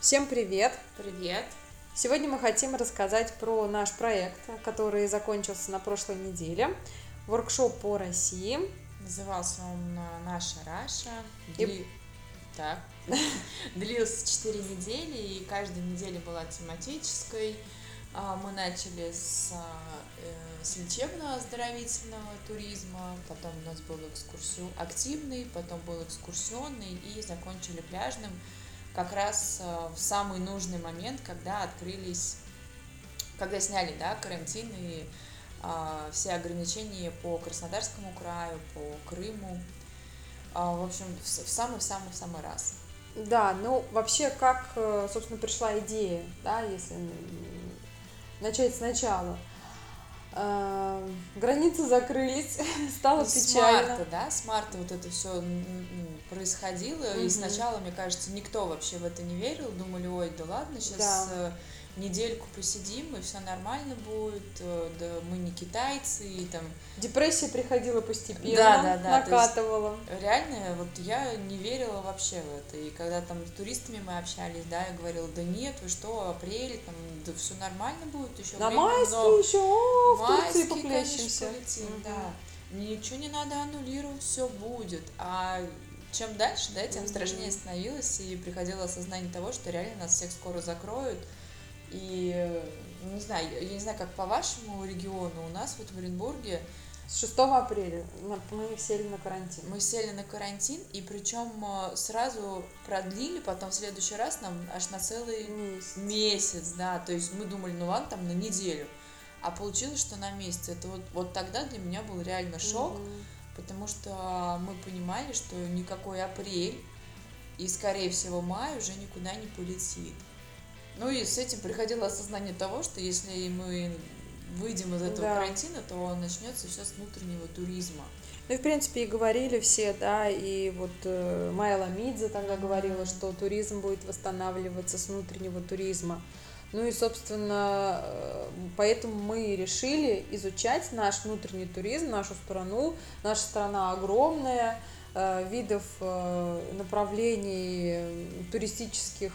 Всем привет! Привет! Сегодня мы хотим рассказать про наш проект, который закончился на прошлой неделе. Воркшоп по России. Назывался он «Наша Раша». И- Дли- Так. Длился 4 недели, и каждая неделя была тематической. А, Мы начали с, э, с лечебно-оздоровительного туризма, потом у нас был экскурсион активный, потом был экскурсионный и закончили пляжным как раз а, в самый нужный момент, когда открылись, когда сняли да, карантин и а, все ограничения по Краснодарскому краю, по Крыму. А, В общем, в с- самый-самый-самый раз. Да, ну вообще, как, э, собственно, пришла идея, да, если начать сначала. Э, Границы закрылись, стало с печально. марта, да, с марта вот это все происходило, и Мгм. сначала, мне кажется, никто вообще в это не верил, думали, ой, да ладно, сейчас Да. недельку посидим, и все нормально будет, э, да мы не китайцы, и там Депрессия приходила постепенно, Да, да, да, то есть- накатывала. реально, вот я не верила вообще в это, и когда там с туристами мы общались, да, я говорила, да нет, вы что, апрель, там, да все нормально будет, еще На майские еще, о, в Турции поплещемся. конечно, полетим, Мгм. да. Ничего не надо аннулировать, все будет. А чем дальше, да, тем страшнее становилось, и приходило осознание того, что реально нас всех скоро закроют. И, не знаю, я не знаю, как по вашему региону, у нас вот в Оренбурге С 6 апреля мы сели на карантин. мы сели на карантин, и причем э, сразу продлили, потом в следующий раз нам аж на целый Месяц. месяц, да, то есть мы думали, ну ладно, там на неделю, а получилось, что на месяц. Это вот, вот тогда для меня был реально шок, Мгм. Потому что мы понимали, что никакой апрель и, скорее всего, май уже никуда не полетит. Ну и с этим приходило осознание того, что если мы выйдем из этого Да. карантина, то начнется все с внутреннего туризма. Ну и, в принципе, и говорили все, да, и вот э, Майя Ламидзе тогда говорила, что туризм будет восстанавливаться с внутреннего туризма. Ну и, собственно, э, поэтому мы решили изучать наш внутренний туризм, нашу страну. Наша страна огромная, э, видов, э, направлений туристических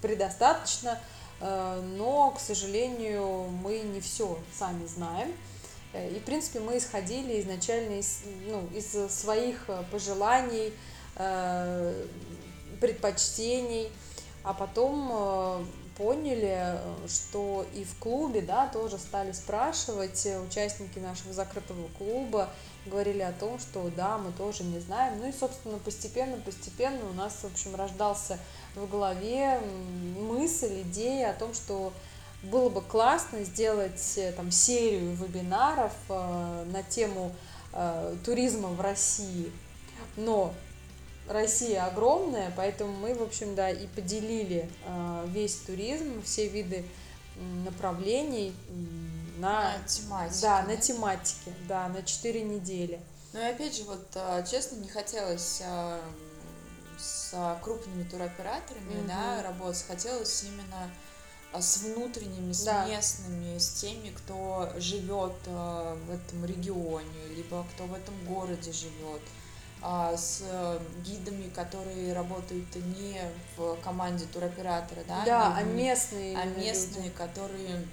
предостаточно, но, к сожалению, мы не все сами знаем. И, в принципе, мы исходили изначально из, ну, из своих пожеланий, предпочтений, а потом поняли, э, что и в клубе, да, тоже стали спрашивать э, участники нашего закрытого клуба, говорили о том, что да, мы тоже не знаем. Ну и, собственно, постепенно, постепенно у нас, в общем, рождался в голове мысль, идея о том, что было бы классно сделать э, там серию вебинаров э, на тему э, туризма в России. Но Россия огромная, поэтому мы, в общем, да, и поделили э, весь туризм, все виды направлений на, На тематике, да, на тематике, да, на 4 недели. Ну и опять же, вот а, честно, не хотелось а, с а, крупными туроператорами Мгм. да, работать, хотелось именно а, с внутренними, с Да. местными, с теми, кто живет а, в этом регионе, либо кто в этом городе живет, а, с э, гидами, которые работают не в команде туроператора, да, Да, а местные. а именно люди. местные, которые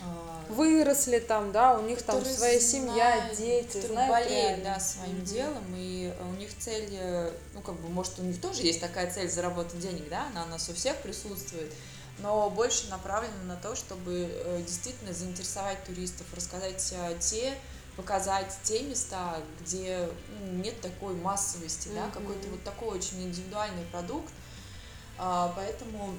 а, Выросли там, да, у них там своя семья, знают, дети, которые знают болеют, да, своим Мгм. делом, и э, у них цель, э, ну, как бы, может, у них тоже есть такая цель заработать денег, да, она у нас у всех присутствует, но больше направлена на то, чтобы действительно заинтересовать туристов, рассказать те, показать те места, где ну, нет такой массовости, да, Мгм. какой-то вот такой очень индивидуальный продукт, А, поэтому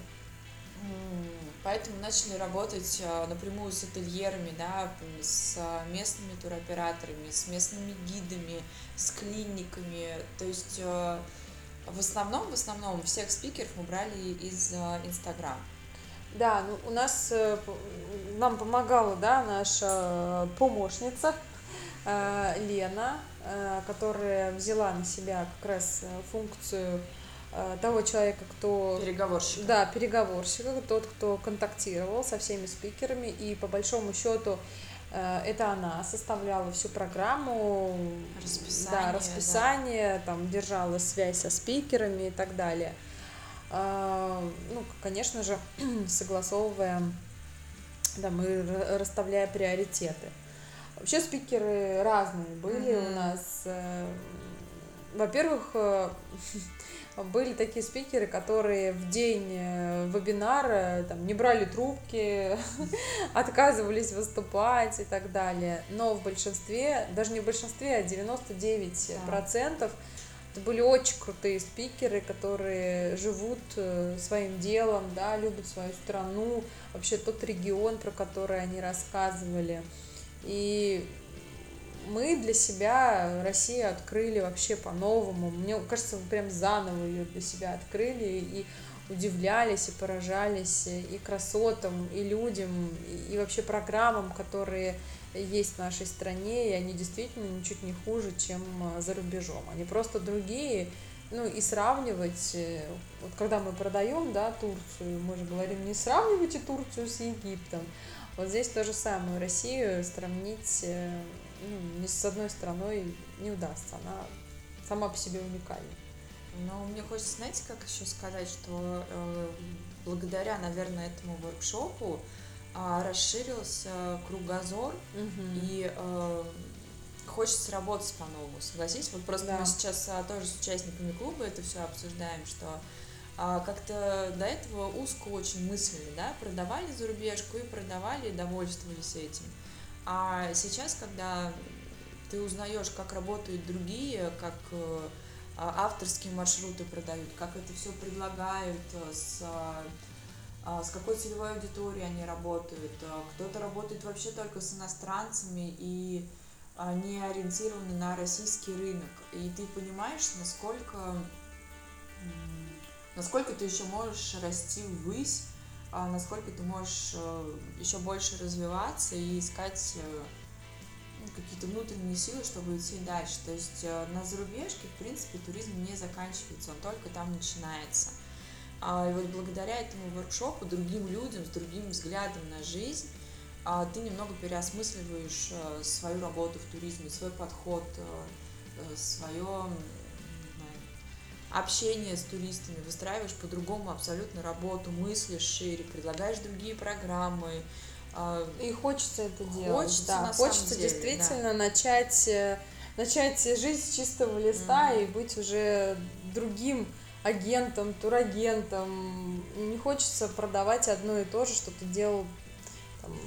Поэтому начали работать а, напрямую с ательерами, да, с а, местными туроператорами, с местными гидами, с клиниками. То есть э, в основном, в основном всех спикеров мы брали из а, Инстаграм. Да, ну, у нас э, нам помогала, да, наша помощница Лена, э, которая взяла на себя как раз э, функцию э, того человека, кто Переговорщик. да, переговорщика, тот, кто контактировал со всеми спикерами, и по большому счету э, это она составляла всю программу, Расписание, да, да. расписание, там держала связь со спикерами и так далее. Ну, конечно же, согласовывая, да, мы расставляя приоритеты. Вообще спикеры разные были mm-hmm. у нас. Э, во-первых, э, были такие спикеры, которые в день э, вебинара там, не брали трубки, отказывались выступать и так далее. Но в большинстве, даже не в большинстве, а 99% процентов это были очень крутые спикеры, которые живут своим делом, да, любят свою страну, вообще тот регион, про который они рассказывали. И мы для себя Россию открыли вообще по-новому. Мне кажется, мы прям заново ее для себя открыли и удивлялись и поражались и красотам, и людям, и вообще программам, которые есть в нашей стране, и они действительно ничуть не хуже, чем а, за рубежом. Они просто другие, ну и сравнивать, э, вот когда мы продаем, да, Турцию, мы же говорим, не сравнивайте Турцию с Египтом. Вот здесь то же самое, Россию сравнить э, ну, ни с одной страной не удастся, она сама по себе уникальна. Ну, мне хочется, знаете, как еще сказать, что э, благодаря, наверное, этому воркшопу э, расширился кругозор угу. и э, хочется работать по-новому, согласись? Вот просто да. мы сейчас а, тоже с участниками клуба это все обсуждаем, что а, как-то до этого узко очень мыслили, да, продавали зарубежку и продавали и довольствовались этим. А сейчас, когда ты узнаешь, как работают другие, как э, а, авторские маршруты продают, как это все предлагают, э, с, а, с какой целевой аудиторией они работают. Э, кто-то работает вообще только с иностранцами и не ориентированы на российский рынок. И ты понимаешь, насколько, насколько ты еще можешь расти ввысь а насколько ты можешь э, еще больше развиваться и искать э, ну, какие-то внутренние силы, чтобы идти дальше. То есть э, на зарубежке, в принципе, туризм не заканчивается, он только там начинается. А, и вот благодаря этому воркшопу другим людям с другим взглядом на жизнь а, ты немного переосмысливаешь свою работу в туризме, свой подход, свое общение с туристами, выстраиваешь по-другому абсолютно работу, мыслишь шире, предлагаешь другие программы. А, и хочется это делать. Хочется, да, на хочется деле, действительно да. начать, э, начать жизнь с чистого листа mm-hmm. и быть уже другим агентом, турагентом. Не хочется продавать одно и то же, что ты делал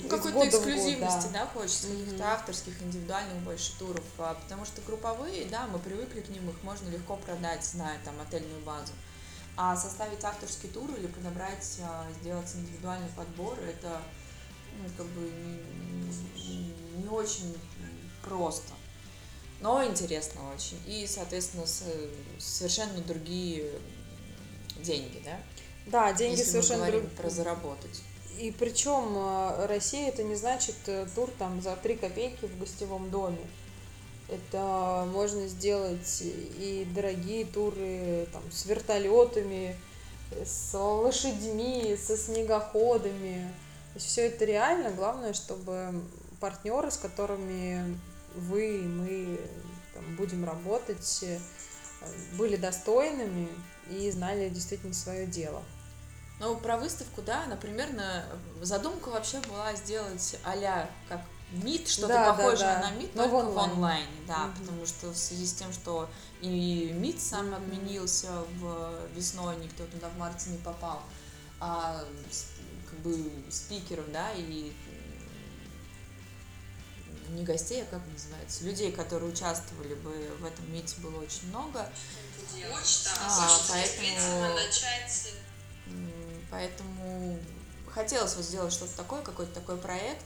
ну, какой-то эксклюзивности, год, да. да, хочется, mm-hmm. каких-то авторских, индивидуальных больше туров, а, потому что групповые, да, мы привыкли к ним, их можно легко продать, зная там отельную базу. А составить авторский тур или подобрать, а, сделать индивидуальный подбор, это ну, как бы не, не очень просто, но интересно очень. И, соответственно, с, совершенно другие деньги, да? Да, деньги Если совершенно другие. про заработать. И причем э, Россия это не значит э, тур там за 3 копейки в гостевом доме. Это можно сделать и дорогие туры там, с вертолетами, с лошадьми, со снегоходами. То есть все это реально. Главное, чтобы партнеры, с которыми вы и мы там, будем работать, э, были достойными и знали действительно свое дело. Но про выставку, да, например, на... задумка вообще была сделать а как МИД, что-то да, похожее да, да. на МИД, Но только в онлайне, в онлайне да, угу. потому что в связи с тем, что и МИД сам угу. отменился в весной, никто туда в марте не попал, а как бы спикеров, да, и не гостей, а как называется, людей, которые участвовали бы в этом МИДе было очень много. А, поэтому Поэтому хотелось вот сделать что-то такое, какой-то такой проект.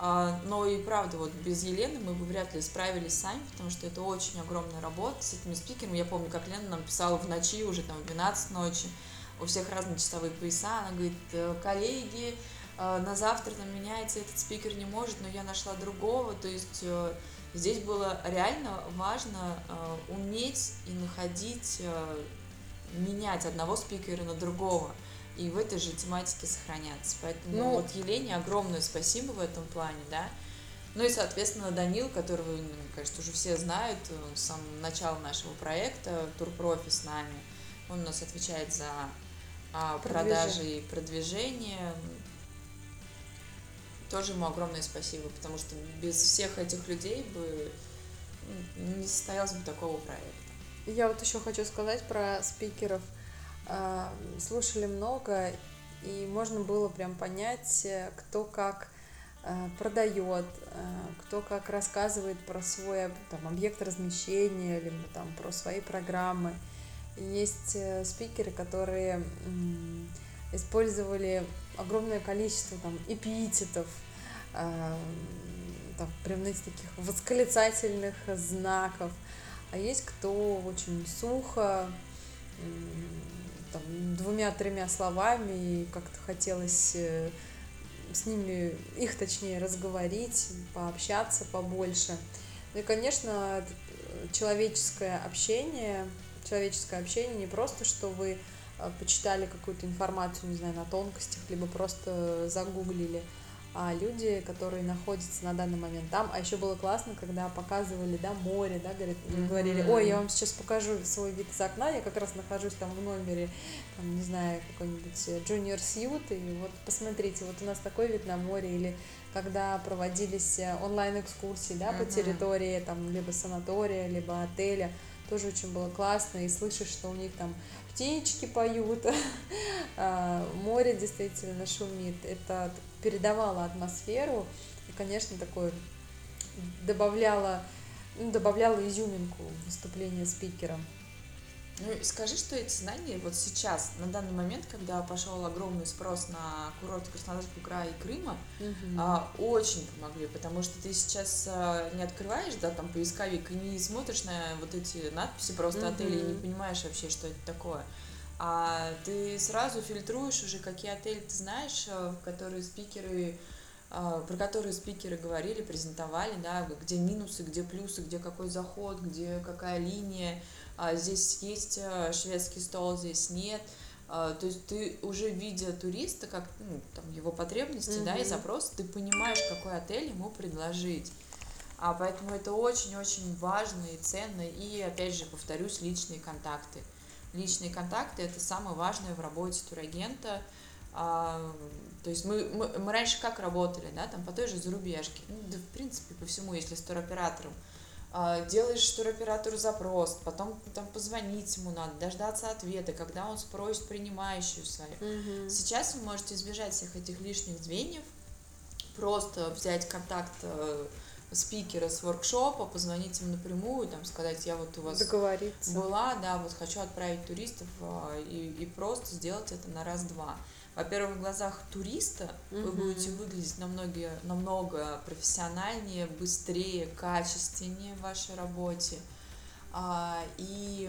А, но и правда, вот без Елены мы бы вряд ли справились сами, потому что это очень огромная работа с этими спикерами. Я помню, как Лена нам писала в ночи, уже там в 12 ночи, у всех разные часовые пояса. Она говорит, «Э, коллеги, э, на завтра там меняется, этот спикер не может, но я нашла другого. То есть э, здесь было реально важно уметь и находить, менять одного спикера на другого и в этой же тематике сохраняться. Поэтому ну, вот Елене огромное спасибо в этом плане, да. Ну и, соответственно, Данил, которого, мне кажется, уже все знают, с самого начала нашего проекта, турпрофи с нами, он у нас отвечает за а, продажи и продвижения. Тоже ему огромное спасибо, потому что без всех этих людей бы ну, не состоялось бы такого проекта. Я вот еще хочу сказать про спикеров. А, слушали много, и можно было прям понять, э, кто как э, продает, э, кто как рассказывает про свой там, объект размещения, либо там про свои программы. Есть спикеры, которые использовали огромное количество там эпитетов, там, прям, знаете, таких восклицательных знаков, а есть кто очень сухо, там, двумя-тремя словами, и как-то хотелось э, с ними, их точнее, разговорить, пообщаться побольше. Ну и, конечно, человеческое общение, человеческое общение не просто, что вы э, почитали какую-то информацию, не знаю, на тонкостях, либо просто загуглили, люди, которые находятся на данный момент там. А еще было классно, когда показывали, да, море, да, говорит, mm-hmm. говорили, ой, я вам сейчас покажу свой вид из окна, я как раз нахожусь там в номере, там, не знаю, какой-нибудь Junior Suit, и вот посмотрите, вот у нас такой вид на море, или когда проводились э, онлайн-экскурсии, да, mm-hmm. по территории, там, либо санатория, либо отеля, тоже очень было классно, и слышишь, что у них там птички поют, а, море действительно шумит. Это передавало атмосферу и, конечно, такое добавляло, ну, добавляло изюминку в выступление спикера. Ну, скажи, что эти знания вот сейчас, на данный момент, когда пошел огромный спрос на курорт Краснодарского края и Крыма, угу. а, очень помогли, потому что ты сейчас а, не открываешь, да, там поисковик и не смотришь на вот эти надписи просто угу. отели и не понимаешь вообще, что это такое. А ты сразу фильтруешь уже, какие отели ты знаешь, а, в которые спикеры а, про которые спикеры говорили, презентовали, да, где минусы, где плюсы, где какой заход, где какая линия, а здесь есть э, шведский стол, здесь нет. А, то есть ты уже видя туриста, как ну, там его потребности, mm-hmm. да, и запрос, ты понимаешь, какой отель ему предложить. А поэтому это очень-очень важно и ценно. И опять же, повторюсь, личные контакты. Личные контакты это самое важное в работе турагента. А, то есть мы, мы, мы раньше как работали, да, там по той же зарубежке, ну, да, в принципе, по всему, если с туроператором. А, делаешь туроператору запрос, потом там позвонить ему надо, дождаться ответа, когда он спросит принимающую свою. Угу. Сейчас вы можете избежать всех этих лишних звеньев, просто взять контакт э, спикера с воркшопа, позвонить ему напрямую, там сказать, я вот у вас была, да, вот хочу отправить туристов э, и, и просто сделать это на раз-два во-первых, в глазах туриста угу. вы будете выглядеть намного, намного профессиональнее, быстрее, качественнее в вашей работе. А, и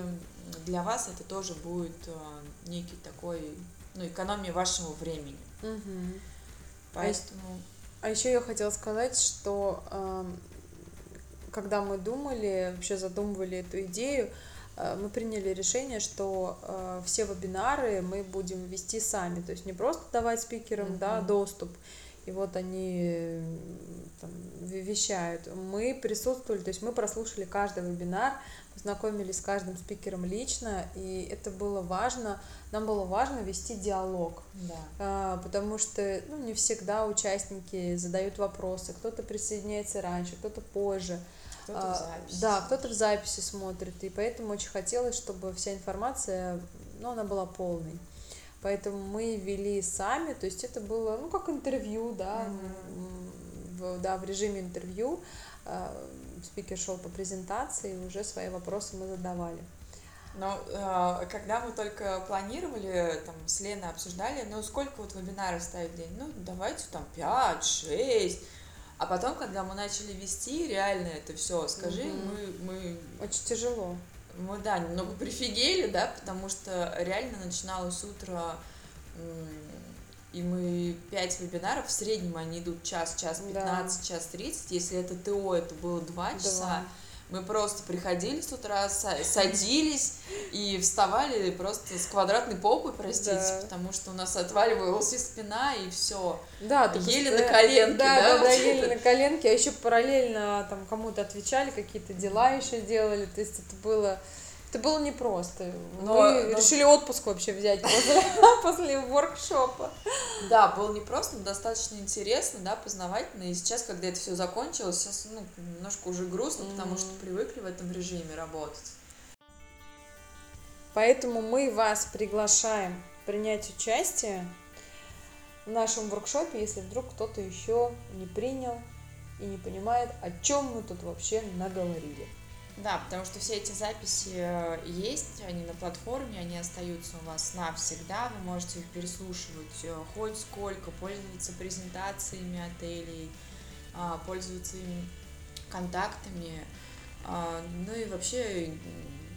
для вас это тоже будет а, некий такой, ну, экономия вашего времени. Угу. Поэтому... А, еще я хотела сказать, что э, когда мы думали, вообще задумывали эту идею, Э, мы приняли решение, что э, все вебинары мы будем вести сами, то есть не просто давать спикерам mm-hmm. да, доступ, и вот они там, вещают. Мы присутствовали, то есть мы прослушали каждый вебинар, познакомились с каждым спикером лично, и это было важно, нам было важно вести диалог, да. а, потому что ну, не всегда участники задают вопросы, кто-то присоединяется раньше, кто-то позже, кто-то в а, записи. Да, кто-то в записи смотрит, и поэтому очень хотелось, чтобы вся информация, ну, она была полной. Поэтому мы вели сами, то есть это было, ну, как интервью, да, mm-hmm. В, да, в режиме интервью. А, спикер шел по презентации, и уже свои вопросы мы задавали. Но э, когда мы только планировали, там, с Леной обсуждали, ну, сколько вот вебинаров ставить в день? Ну, давайте там 5, 6. А потом, когда мы начали вести, реально это все, скажи, угу. мы, мы... Очень тяжело. Мы, да, немного прифигели, да, потому что реально начиналось утро, и мы пять вебинаров, в среднем они идут час, час 15, да. час 30, если это ТО, это было два часа. Мы просто приходили с утра, садились и вставали просто с квадратной попой, простите, да. потому что у нас отваливалась и спина, и все. Да, еле на коленке, да? Да, да, да еле на коленке, а еще параллельно там кому-то отвечали, какие-то дела еще делали, то есть это было Это было непросто. Но- Мы но- решили отпуск вообще взять после, после воркшопа. Да, было непросто, но достаточно интересно, да, познавательно. И сейчас, когда это все закончилось, сейчас ну, немножко уже грустно, потому что привыкли в этом режиме работать. Поэтому мы вас приглашаем принять участие в нашем воркшопе, если вдруг кто-то еще не принял и не понимает, о чем мы тут вообще наговорили. Да, потому что все эти записи э, есть, они на платформе, они остаются у вас навсегда, вы можете их переслушивать э, хоть сколько, пользоваться презентациями отелей, а, пользоваться ими контактами, а, ну и вообще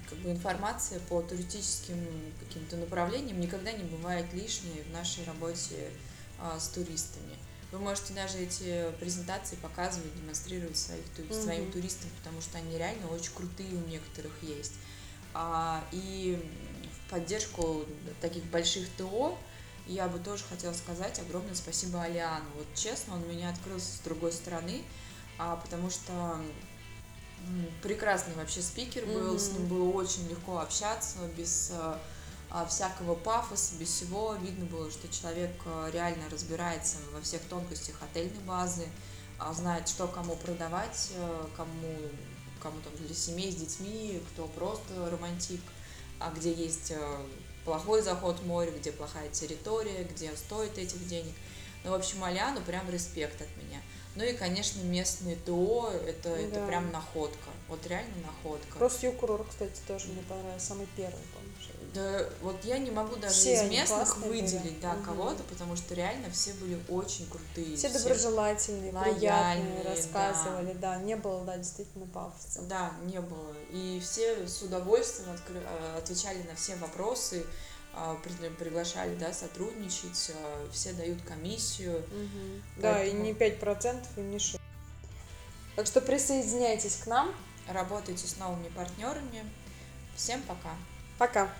как бы информация по туристическим каким-то направлениям никогда не бывает лишней в нашей работе а, с туристами. Вы можете даже эти презентации показывать, демонстрировать своих, Мгм. своим туристам, потому что они реально очень крутые у некоторых есть. А, и в поддержку таких больших ТО я бы тоже хотела сказать огромное спасибо Алиану. Вот честно, он меня открылся с другой стороны, а, потому что прекрасный вообще спикер был, с Мгм. ним было очень легко общаться, без а, всякого пафоса, без всего. Видно было, что человек э, реально разбирается во всех тонкостях отельной базы, а, знает, что кому продавать, э, кому, кому там для семей с детьми, кто просто романтик, а где есть э, плохой заход море, где плохая территория, где стоит этих денег. Ну, в общем, Аляну прям респект от меня. Ну и, конечно, местные ТО, это, это Да. прям находка. Вот реально находка. Просто Юкурор, кстати, тоже мне понравился, самый первый, помнишь? Да, вот я не могу даже Все из местных были. выделить, да, Мгм. кого-то, потому что реально все были очень крутые. Все доброжелательные, приятные, рассказывали, да. не было, да, действительно пафоса. Да, не было. И все с удовольствием откры- э, отвечали на все вопросы, приглашали, да, сотрудничать, а, все дают комиссию. Мгм. Да, и не 5%, и не 6%. Так что присоединяйтесь к нам. Работайте с новыми партнерами. Всем пока! Пока.